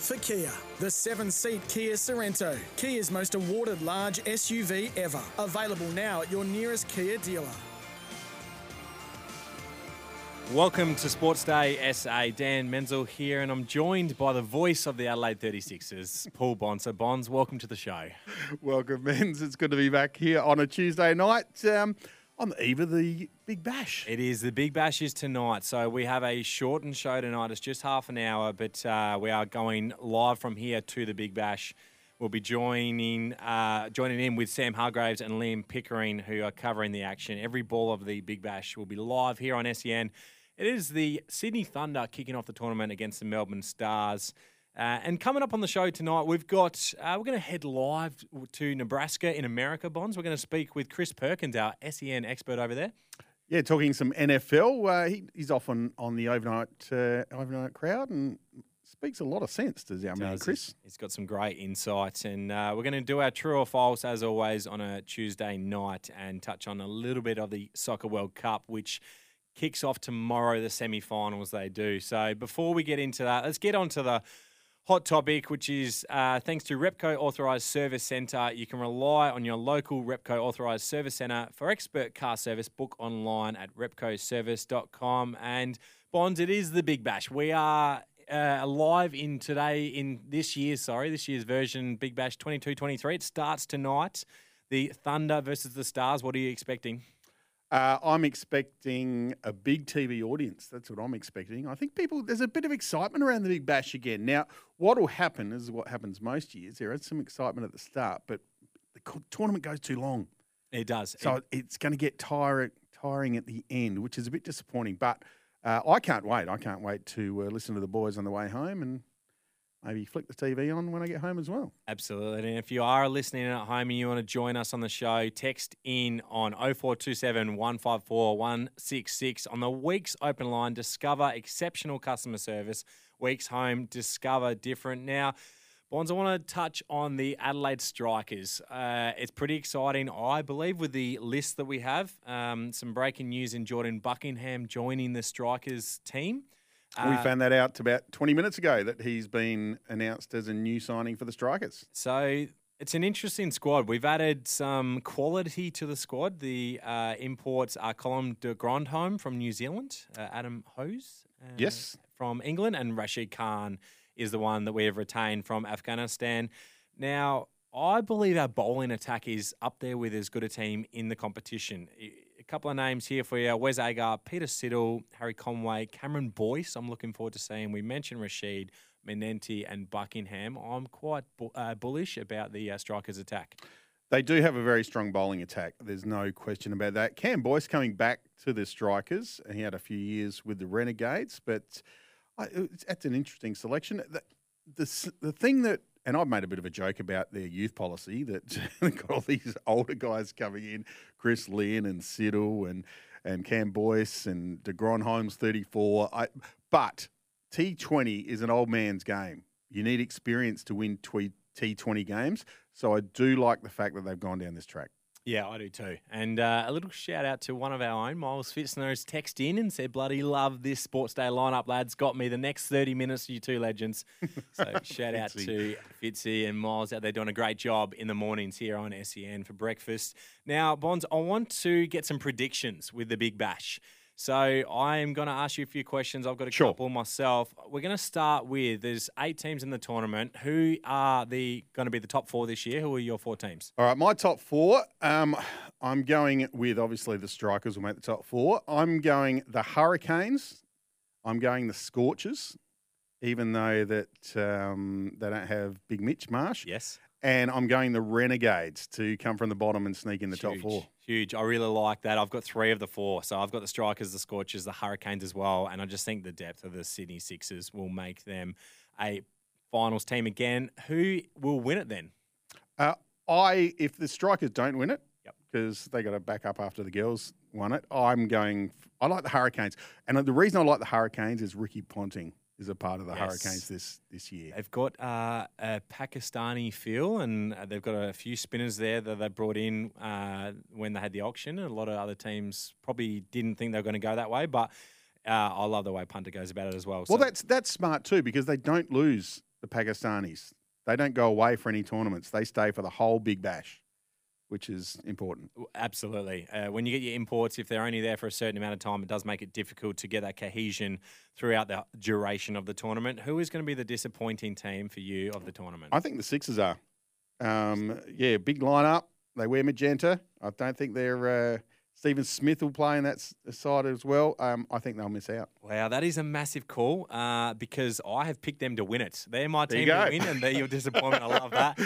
for Kia. The seven seat Kia Sorento, Kia's most awarded large SUV ever. Available now at your nearest Kia dealer. Welcome to Sports Day SA. Dan Menzel here, and I'm joined by the voice of the Adelaide 36ers, Paul Bonds. So, Bonds, welcome to the show. Welcome, Menz. It's good to be back here on a Tuesday night um, on the eve of the Big Bash. It is the Big Bash is tonight, so we have a shortened show tonight. It's just half an hour, but uh, we are going live from here to the Big Bash. We'll be joining uh, joining in with Sam Hargraves and Liam Pickering, who are covering the action. Every ball of the Big Bash will be live here on SEN. It is the Sydney Thunder kicking off the tournament against the Melbourne Stars. Uh, and coming up on the show tonight, we've got uh, we're going to head live to Nebraska in America. Bonds. We're going to speak with Chris Perkins, our SEN expert over there. Yeah, talking some NFL. Uh, he, he's off on, on the overnight uh, overnight crowd and speaks a lot of sense, does our man Chris. He's got some great insights, and uh, we're going to do our true or false as always on a Tuesday night and touch on a little bit of the Soccer World Cup, which kicks off tomorrow. The semi-finals they do. So before we get into that, let's get on to the hot topic, which is uh, thanks to Repco Authorised Service Centre, you can rely on your local Repco Authorised Service Centre for expert car service. Book online at repcoservice.com. And Bonds, it is the Big Bash. We are uh, live in today, in this year's, sorry, this year's version, Big Bash 22 23. It starts tonight. The Thunder versus the Stars. What are you expecting? Uh, I'm expecting a big TV audience. That's what I'm expecting. I think people, there's a bit of excitement around the Big Bash again. Now, what will happen is what happens most years. There is some excitement at the start, but the tournament goes too long. It does. So it's going to get tiring, tiring at the end, which is a bit disappointing. But uh, I can't wait. I can't wait to uh, listen to the boys on the way home and maybe flick the TV on when I get home as well. Absolutely. And if you are listening at home and you want to join us on the show, text in on 0427 154 166 on the week's open line. Discover exceptional customer service. Weeks home, discover different. Now, Bonds, I want to touch on the Adelaide Strikers. Uh, it's pretty exciting, I believe, with the list that we have. Um, some breaking news in Jordan Buckingham joining the Strikers team. We Uh, found that out about 20 minutes ago that he's been announced as a new signing for the Strikers. So it's an interesting squad. We've added some quality to the squad. The uh, imports are Colin de Grandhomme from New Zealand, uh, Adam Hose uh, Yes. from England, and Rashid Khan is the one that we have retained from Afghanistan. Now, I believe our bowling attack is up there with as good a team in the competition. I- A couple of names here for you Wes Agar, Peter Siddle, Harry Conway, Cameron Boyce. I'm looking forward to seeing. We mentioned Rashid, Manenti, and Buckingham. I'm quite bu- uh, bullish about the uh, strikers' attack. They do have a very strong bowling attack. There's no question about that. Cam Boyce coming back to the Strikers. He had a few years with the Renegades, but I, it's, that's an interesting selection. The, the, the thing that, and I've made a bit of a joke about their youth policy that got all these older guys coming in, Chris Lynn and Siddle and, and Cam Boyce and de Grandhomme's 34. I, but T20 is an old man's game. You need experience to win T20 games. So I do like the fact that they've gone down this track. Yeah, I do too. And uh, a little shout out to one of our own, Miles Fitzner, has texted in and said, Bloody love this Sports Day lineup, lads. Got me the next 30 minutes, you two legends. So shout out to Fitzy and Miles out there doing a great job in the mornings here on SEN for breakfast. Now, Bonds, I want to get some predictions with the Big Bash. So I am going to ask you a few questions. I've got a Sure. couple myself. We're going to start with there's eight teams in the tournament. Who are the going to be the top four this year? Who are your four teams? All right, my top four. Um, I'm going with obviously the Strikers will make the top four. I'm going the Hurricanes. I'm going the Scorchers, even though that um, they don't have Big Mitch Marsh. Yes. And I'm going the Renegades to come from the bottom and sneak in the top four. Huge. I really like that. I've got three of the four. So I've got the Strikers, the Scorchers, the Hurricanes as well. And I just think the depth of the Sydney Sixers will make them a finals team again. Who will win it then? Uh, I if the Strikers don't win it, Yep. because they got to back up after the girls won it. I'm going. I like the Hurricanes, and the reason I like the Hurricanes is Ricky Ponting is a part of the Yes. Hurricanes this this year. They've got uh, a Pakistani feel, and uh, they've got a few spinners there that they brought in uh, when they had the auction. And a lot of other teams probably didn't think they were going to go that way, but uh, I love the way Punter goes about it as well. Well, So- that's that's smart too because they don't lose the Pakistanis. They don't go away for any tournaments. They stay for the whole Big Bash, which is important. Absolutely. Uh, when you get your imports, if they're only there for a certain amount of time, it does make it difficult to get that cohesion throughout the duration of the tournament. Who is going to be the disappointing team for you of the tournament? I think the Sixers are. Um, yeah, big lineup. They wear magenta. I don't think they're. Uh, Stephen Smith will play in that side as well. Um, I think they'll miss out. Wow, that is a massive call uh, because I have picked them to win it. They're my team to win, and they're your disappointment. I love that.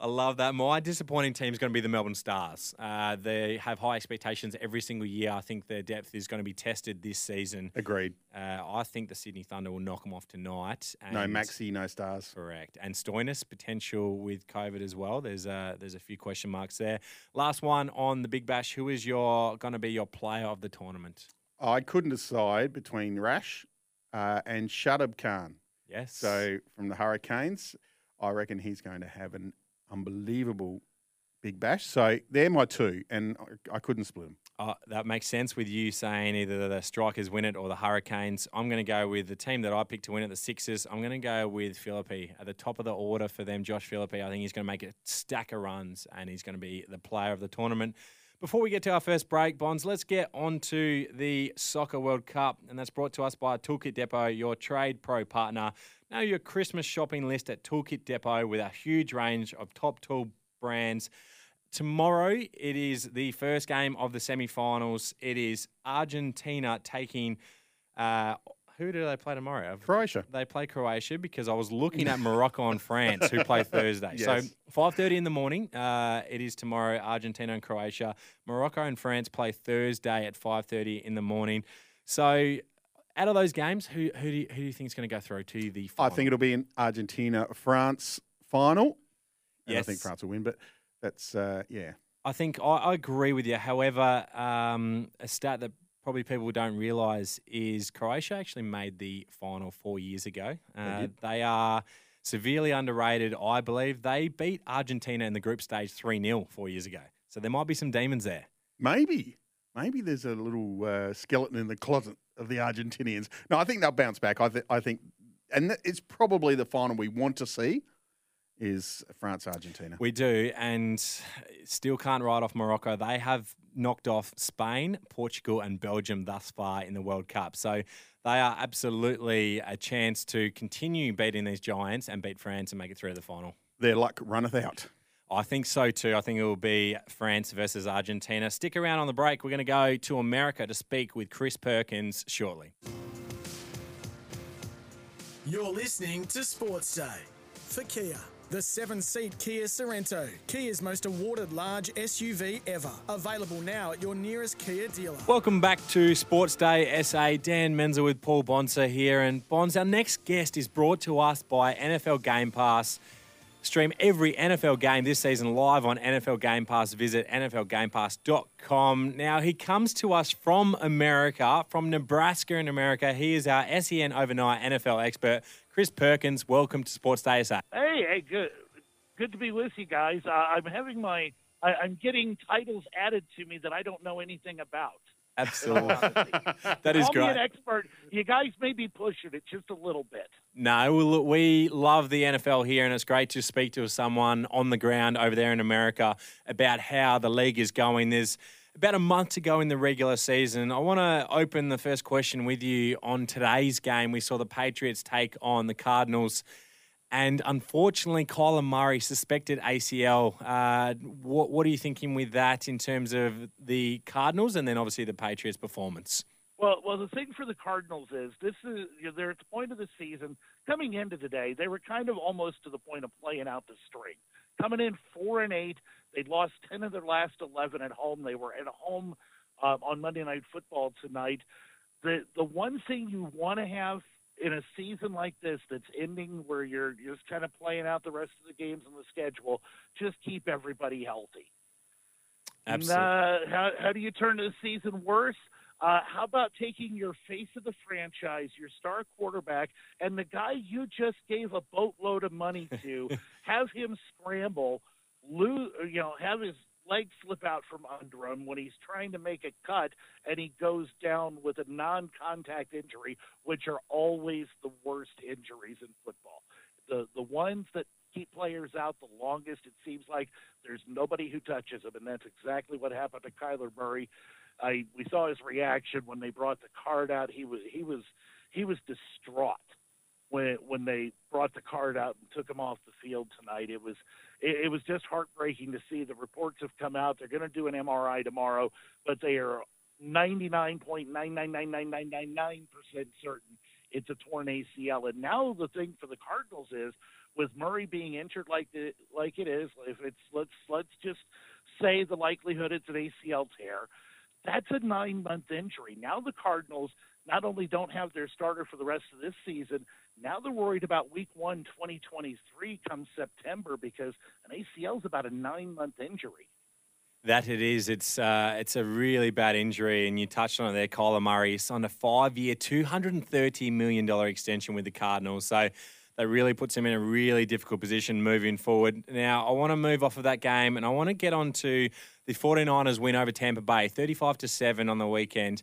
I love that. My disappointing team is going to be the Melbourne Stars. Uh, they have high expectations every single year. I think their depth is going to be tested this season. Agreed. Uh, I think the Sydney Thunder will knock them off tonight. No Maxi, no stars. Correct. And Stoinis potential with COVID as well. There's uh, there's a few question marks there. Last one on the Big Bash. Who is your going to be your player of the tournament? I couldn't decide between Rash uh, and Shadab Khan. Yes. So from the Hurricanes, I reckon he's going to have an unbelievable big bash. So they're my two, and I, couldn't split them. Uh, that makes sense with you saying either the Strikers win it or the Hurricanes. I'm going to go with the team that I picked to win it, the Sixers. I'm going to go with Philippe at the top of the order for them. Josh Philippe. I think he's going to make a stack of runs and he's going to be the player of the tournament. Before we get to our first break, Bonds, let's get on to the Soccer World Cup, and that's brought to us by Toolkit Depot, your trade pro partner. Now your Christmas shopping list at Toolkit Depot with a huge range of top tool brands. Tomorrow, it is the first game of the semi-finals. It is Argentina taking. Uh, who do they play tomorrow? Croatia. They play Croatia because I was looking at Morocco and France, who play Thursday. Yes. So five thirty in the morning. Uh, it is tomorrow. Argentina and Croatia. Morocco and France play Thursday at five thirty in the morning. So, out of those games, who who do you, who do you think is going to go through to the? I think it'll be an Argentina France final. And I think France will win, but that's uh, yeah. I think I, I agree with you. However, um, a stat that probably people don't realise is Croatia actually made the final four years ago. Uh, did. they are severely underrated, I believe. They beat Argentina in the group stage 3 0 four years ago. So there might be some demons there. Maybe, maybe there's a little uh, skeleton in the closet of the Argentinians. No, I think they'll bounce back. I, th- I think, and th- it's probably the final we want to see is France Argentina. We do, and still can't write off Morocco. They have knocked off Spain, Portugal, and Belgium thus far in the World Cup. So they are absolutely a chance to continue beating these giants and beat France and make it through to the final. Their luck runneth out. I think so too. I think it will be France versus Argentina. Stick around on the break. We're going to go to America to speak with Chris Perkins shortly. You're listening to Sports Day for Kia. The seven seat Kia Sorento, Kia's most awarded large SUV ever. Available now at your nearest Kia dealer. Welcome back to Sports Day SA. Dan Menzel with Paul Bonser here. And Bonds, our next guest is brought to us by NFL Game Pass. Stream every NFL game this season live on NFL Game Pass. Visit NFLGamePass.com. Now, he comes to us from America, from Nebraska in America. He is our SEN overnight NFL expert. Chris Perkins, welcome to Sports Day SA. Hey, hey, good, good to be with you guys. Uh, I'm having my, I, I'm getting titles added to me that I don't know anything about. Absolutely. that is Call me an expert. You guys may be pushing it just a little bit. No, well, look, we love the NFL here, and it's great to speak to someone on the ground over there in America about how the league is going. There's about a month to go in the regular season. I want to open the first question with you on today's game. We saw the Patriots take on the Cardinals. And unfortunately, Kyler Murray suspected ACL. Uh, what, what are you thinking with that in terms of the Cardinals and then obviously the Patriots' performance? Well, well, the thing for the Cardinals is this is you know, they're at the point of the season coming into today. They were kind of almost to the point of playing out the string coming in four and eight. They'd lost ten of their last eleven at home. They were at home um, on Monday Night Football tonight. The the one thing you want to have in a season like this that's ending where you're just kind of playing out the rest of the games on the schedule, just keep everybody healthy. Absolutely. And, uh, how, how do you turn the season worse? Uh, how about taking your face of the franchise, your star quarterback, and the guy you just gave a boatload of money to, have him scramble, lose, you know, have his leg slip out from under him when he's trying to make a cut, and he goes down with a non-contact injury, which are always the worst injuries in football. The the ones that keep players out the longest, it seems like there's nobody who touches them, and that's exactly what happened to Kyler Murray. I we saw his reaction when they brought the card out. He was he was he was distraught when when they brought the card out and took him off the field tonight. It was it, it was just heartbreaking to see. The reports have come out. They're going to do an MRI tomorrow, but they are 99.9999999% certain it's a torn ACL. And now the thing for the Cardinals is with Murray being injured like the, like it is, if it's let's let's just say the likelihood it's an ACL tear, that's a nine month injury. Now the Cardinals not only don't have their starter for the rest of this season, now they're worried about week one, 2023 come September because an ACL is about a nine month injury. That it is. It's uh, it's a really bad injury, and you touched on it there. Kyler Murray signed a five-year, two hundred and thirty million dollar extension with the Cardinals, so that really puts him in a really difficult position moving forward. Now, I want to move off of that game, and I want to get on to the 49ers win over Tampa Bay, thirty-five to seven on the weekend.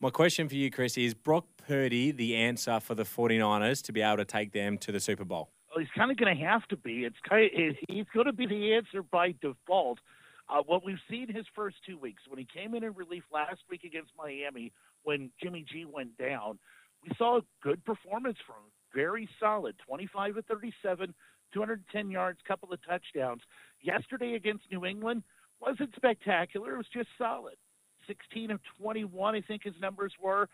My question for you, Chris, is Brock Purdy the answer for the 49ers to be able to take them to the Super Bowl? Well, he's kind of going to have to be. It's kind of, he's going to be the answer by default. Uh, what we've seen his first two weeks, when he came in in relief last week against Miami, when Jimmy G went down, we saw a good performance from him. Very solid, 25 to 37, 210 yards, couple of touchdowns. Yesterday against New England wasn't spectacular. It was just solid. 16 of 21, I think his numbers were.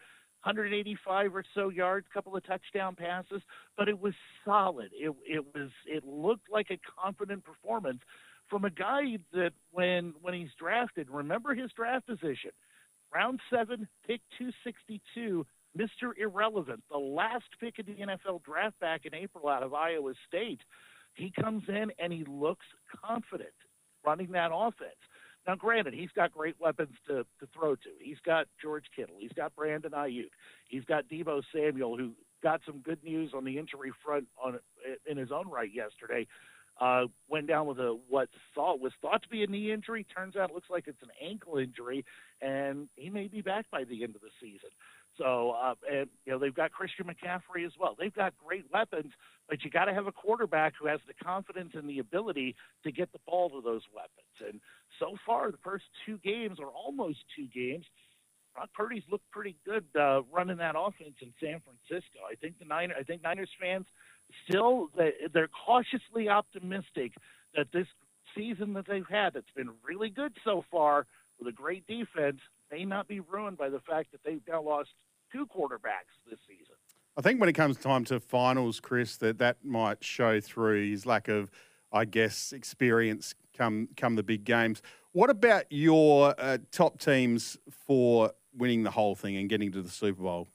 185 or so yards, couple of touchdown passes, but it was solid. It it was it looked like a confident performance from a guy that when when he's drafted, remember his draft position, round seven, pick 262, Mr. Irrelevant, the last pick of the NFL draft back in April out of Iowa State. He comes in and he looks confident running that offense. Now, granted, he's got great weapons to, to throw to. He's got George Kittle. He's got Brandon Aiyuk. He's got Deebo Samuel, who got some good news on the injury front on in his own right yesterday uh, went down with a what thought was thought to be a knee injury. Turns out it looks like it's an ankle injury, and he may be back by the end of the season. So, uh, and you know they've got Christian McCaffrey as well. They've got great weapons, but you got to have a quarterback who has the confidence and the ability to get the ball to those weapons. And so far, the first two games, or almost two games, Brock Purdy's looked pretty good uh, running that offense in San Francisco. I think the Niners, I think Niners fans still they're cautiously optimistic that this season that they've had that's been really good so far with a great defense may not be ruined by the fact that they've now lost two quarterbacks this season. I think when it comes time to finals, Chris, that that might show through his lack of, I guess, experience come come the big games. What about your uh, top teams for winning the whole thing and getting to the Super Bowl?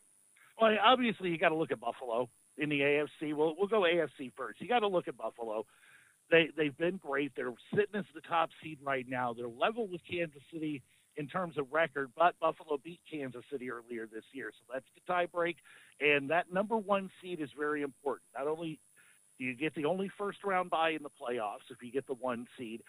Well, obviously you got to look at Buffalo in the AFC. We'll we'll go AFC first. You got to look at Buffalo. They they've been great. They're sitting as the top seed right now. They're level with Kansas City in terms of record, but Buffalo beat Kansas City earlier this year, so that's the tie break. And that number one seed is very important. Not only do you get the only first round bye in the playoffs if you get the one seed,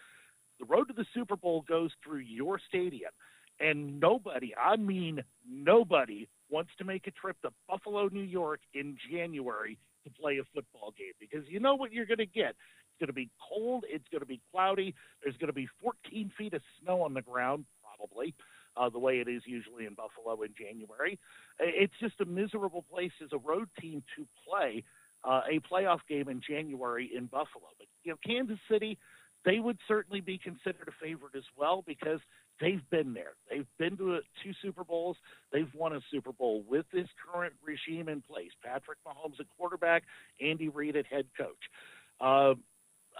the road to the Super Bowl goes through your stadium. And nobody, I mean nobody, wants to make a trip to Buffalo, New York in January to play a football game because you know what you're going to get. It's going to be cold. It's going to be cloudy. There's going to be 14 feet of snow on the ground, uh, the way it is usually in Buffalo in January. It's just a miserable place as a road team to play uh, a playoff game in January in Buffalo. But, you know, Kansas City, they would certainly be considered a favorite as well because they've been there. They've been to a, two Super Bowls. They've won a Super Bowl with this current regime in place. Patrick Mahomes at quarterback, Andy Reid at head coach. Uh,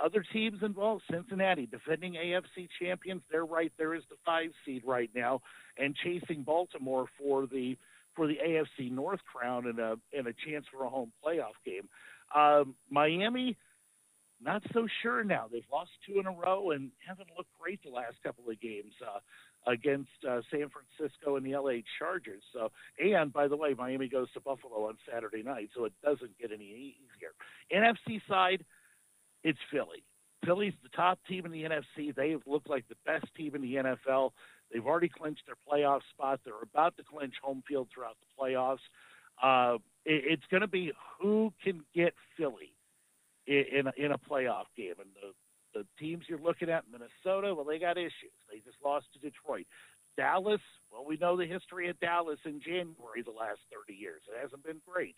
other teams involved, Cincinnati, defending AFC champions, they're right there as the five seed right now, and chasing Baltimore for the for the AFC North crown and a and a chance for a home playoff game. Um, Miami, not so sure now. They've lost two in a row and haven't looked great the last couple of games uh, against uh, San Francisco and the LA Chargers. So, and by the way, Miami goes to Buffalo on Saturday night, so it doesn't get any easier. NFC side, it's Philly. Philly's the top team in the NFC. They have looked like the best team in the NFL. They've already clinched their playoff spot. They're about to clinch home field throughout the playoffs. Uh, it, it's going to be who can get Philly in, in, a, in a playoff game. And the, the teams you're looking at, Minnesota, well, they got issues. They just lost to Detroit. Dallas, well, we know the history of Dallas in January the last 30 years. It hasn't been great.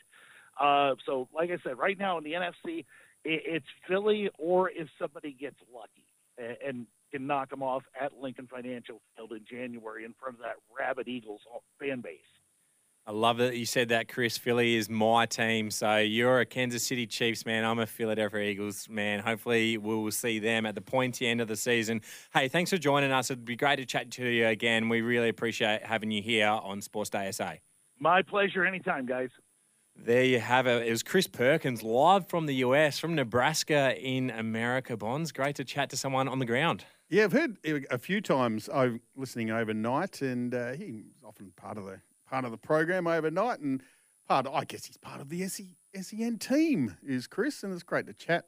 Uh, so, like I said, right now in the NFC, it's Philly or if somebody gets lucky and, and can knock them off at Lincoln Financial Field in January in front of that rabid Eagles fan base. I love that you said that, Chris. Philly is my team. So you're a Kansas City Chiefs man. I'm a Philadelphia Eagles man. Hopefully, we will see them at the pointy end of the season. Hey, thanks for joining us. It'd be great to chat to you again. We really appreciate having you here on Sports Day SA. My pleasure. Anytime, guys. There you have it. It was Chris Perkins live from the US, from Nebraska in America. Bonds, great to chat to someone on the ground. Yeah, I've heard a few times over, listening overnight, and uh, he's often part of the part of the program overnight, and part. Of, I guess he's part of the SE, SEN team. Is Chris, and it's great to chat.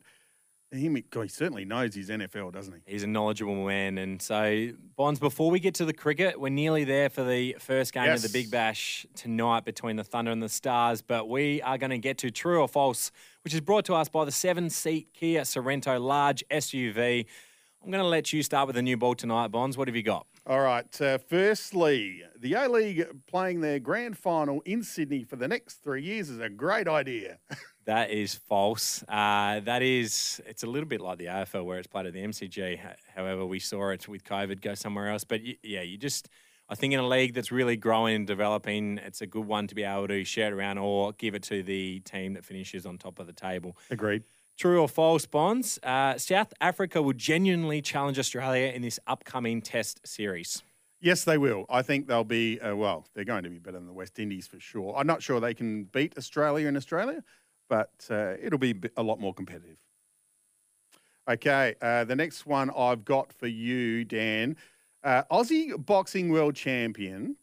Him, he certainly knows his NFL, doesn't he? He's a knowledgeable man. And so, Bonds, before we get to the cricket, we're nearly there for the first game Yes. of the Big Bash tonight between the Thunder and the Stars. But we are going to get to true or false, which is brought to us by the seven seat Kia Sorento large SUV. I'm going to let you start with the new ball tonight, Bonds. What have you got? All right. Uh, firstly, the A League playing their grand final in Sydney for the next three years is a great idea. That is false. Uh, that is, it's a little bit like the AFL where it's played at the MCG. However, we saw it with COVID go somewhere else. But yeah, you just, I think in a league that's really growing and developing, it's a good one to be able to share it around or give it to the team that finishes on top of the table. Agreed. True or false, Bonds? Uh, South Africa will genuinely challenge Australia in this upcoming Test series. Yes, they will. I think they'll be, uh, well, they're going to be better than the West Indies for sure. I'm not sure they can beat Australia in Australia, but uh, it'll be a lot more competitive. Okay, uh, the next one I've got for you, Dan. Uh, Aussie boxing world champion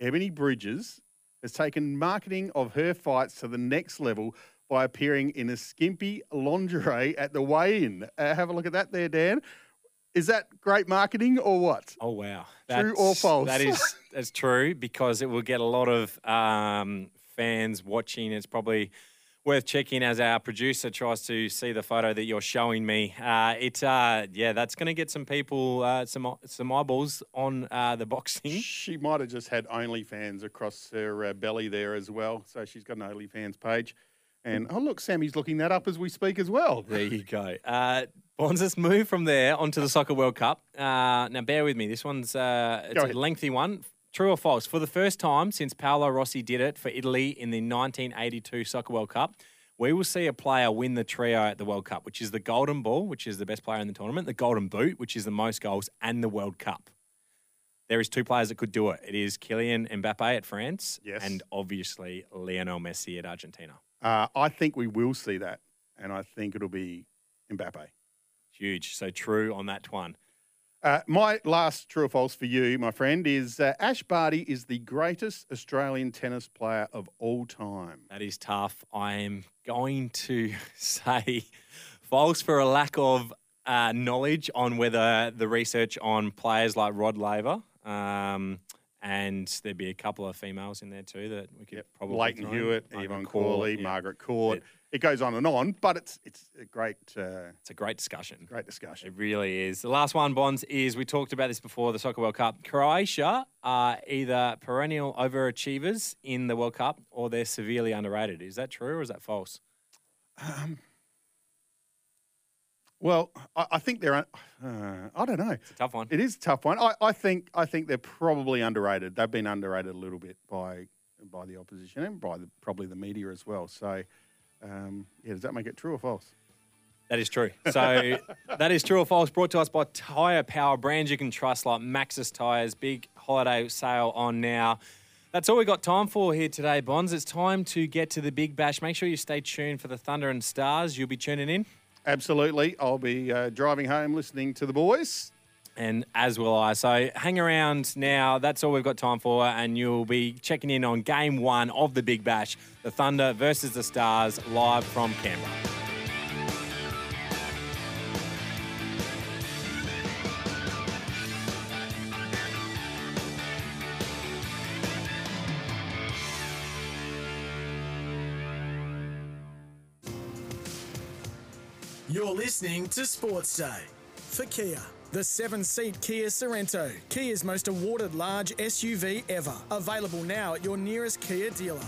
Ebony Bridges has taken marketing of her fights to the next level by appearing in a skimpy lingerie at the weigh-in. Uh, have a look at that there, Dan. Is that great marketing or what? Oh wow! True or false? That is that's true because it will get a lot of um, fans watching. It's probably worth checking as our producer tries to see the photo that you're showing me. Uh, it uh, yeah, that's going to get some people uh, some some eyeballs on uh, the boxing. She might have just had OnlyFans across her uh, belly there as well. So she's got an OnlyFans page. And oh, look, Sammy's looking that up as we speak as well. There you go. Uh, Bonds, move from there onto the Soccer World Cup. Uh, now, bear with me. This one's uh, it's a lengthy one. True or false? For the first time since Paolo Rossi did it for Italy in the 1982 Soccer World Cup, we will see a player win the trio at the World Cup, which is the Golden Ball, which is the best player in the tournament, the Golden Boot, which is the most goals, and the World Cup. There is two players that could do it. It is Kylian Mbappe at France, Yes. and obviously Lionel Messi at Argentina. Uh, I think we will see that. And I think it'll be Mbappe. Huge. So true on that one. Uh, my last true or false for you, my friend, is uh, Ash Barty is the greatest Australian tennis player of all time. That is tough. I am going to say false for a lack of uh, knowledge on whether the research on players like Rod Laver, um, and there'd be a couple of females in there too that we could probably Lleyton. Hewitt, Yvonne Court, Cawley, yeah. Margaret Court. It goes on and on, but it's it's a great uh, It's a great discussion. great discussion. It really is. The last one, Bonds, is we talked about this before the Soccer World Cup. Croatia are either perennial overachievers in the World Cup or they're severely underrated. Is that true or is that false? Um, well, I, I think they're. Uh, I don't know. It's a tough one. It is a tough one. I, I think I think they're probably underrated. They've been underrated a little bit by by the opposition and by the, probably the media as well. So, um, yeah, does that make it true or false? That is true. So that is true or false. Brought to us by Tyre Power, brands you can trust like Maxxis Tyres. Big holiday sale on now. That's all we got time for here today, Bonds. It's time to get to the big bash. Make sure you stay tuned for the Thunder and Stars. You'll be tuning in. Absolutely. I'll be uh, driving home listening to the boys. And as will I. So hang around now. That's all we've got time for, and you'll be checking in on game one of the Big Bash, the Thunder versus the Stars, live from Canberra. You're listening to Sports Day for Kia. The seven seat Kia Sorento, Kia's most awarded large SUV ever. Available now at your nearest Kia dealer.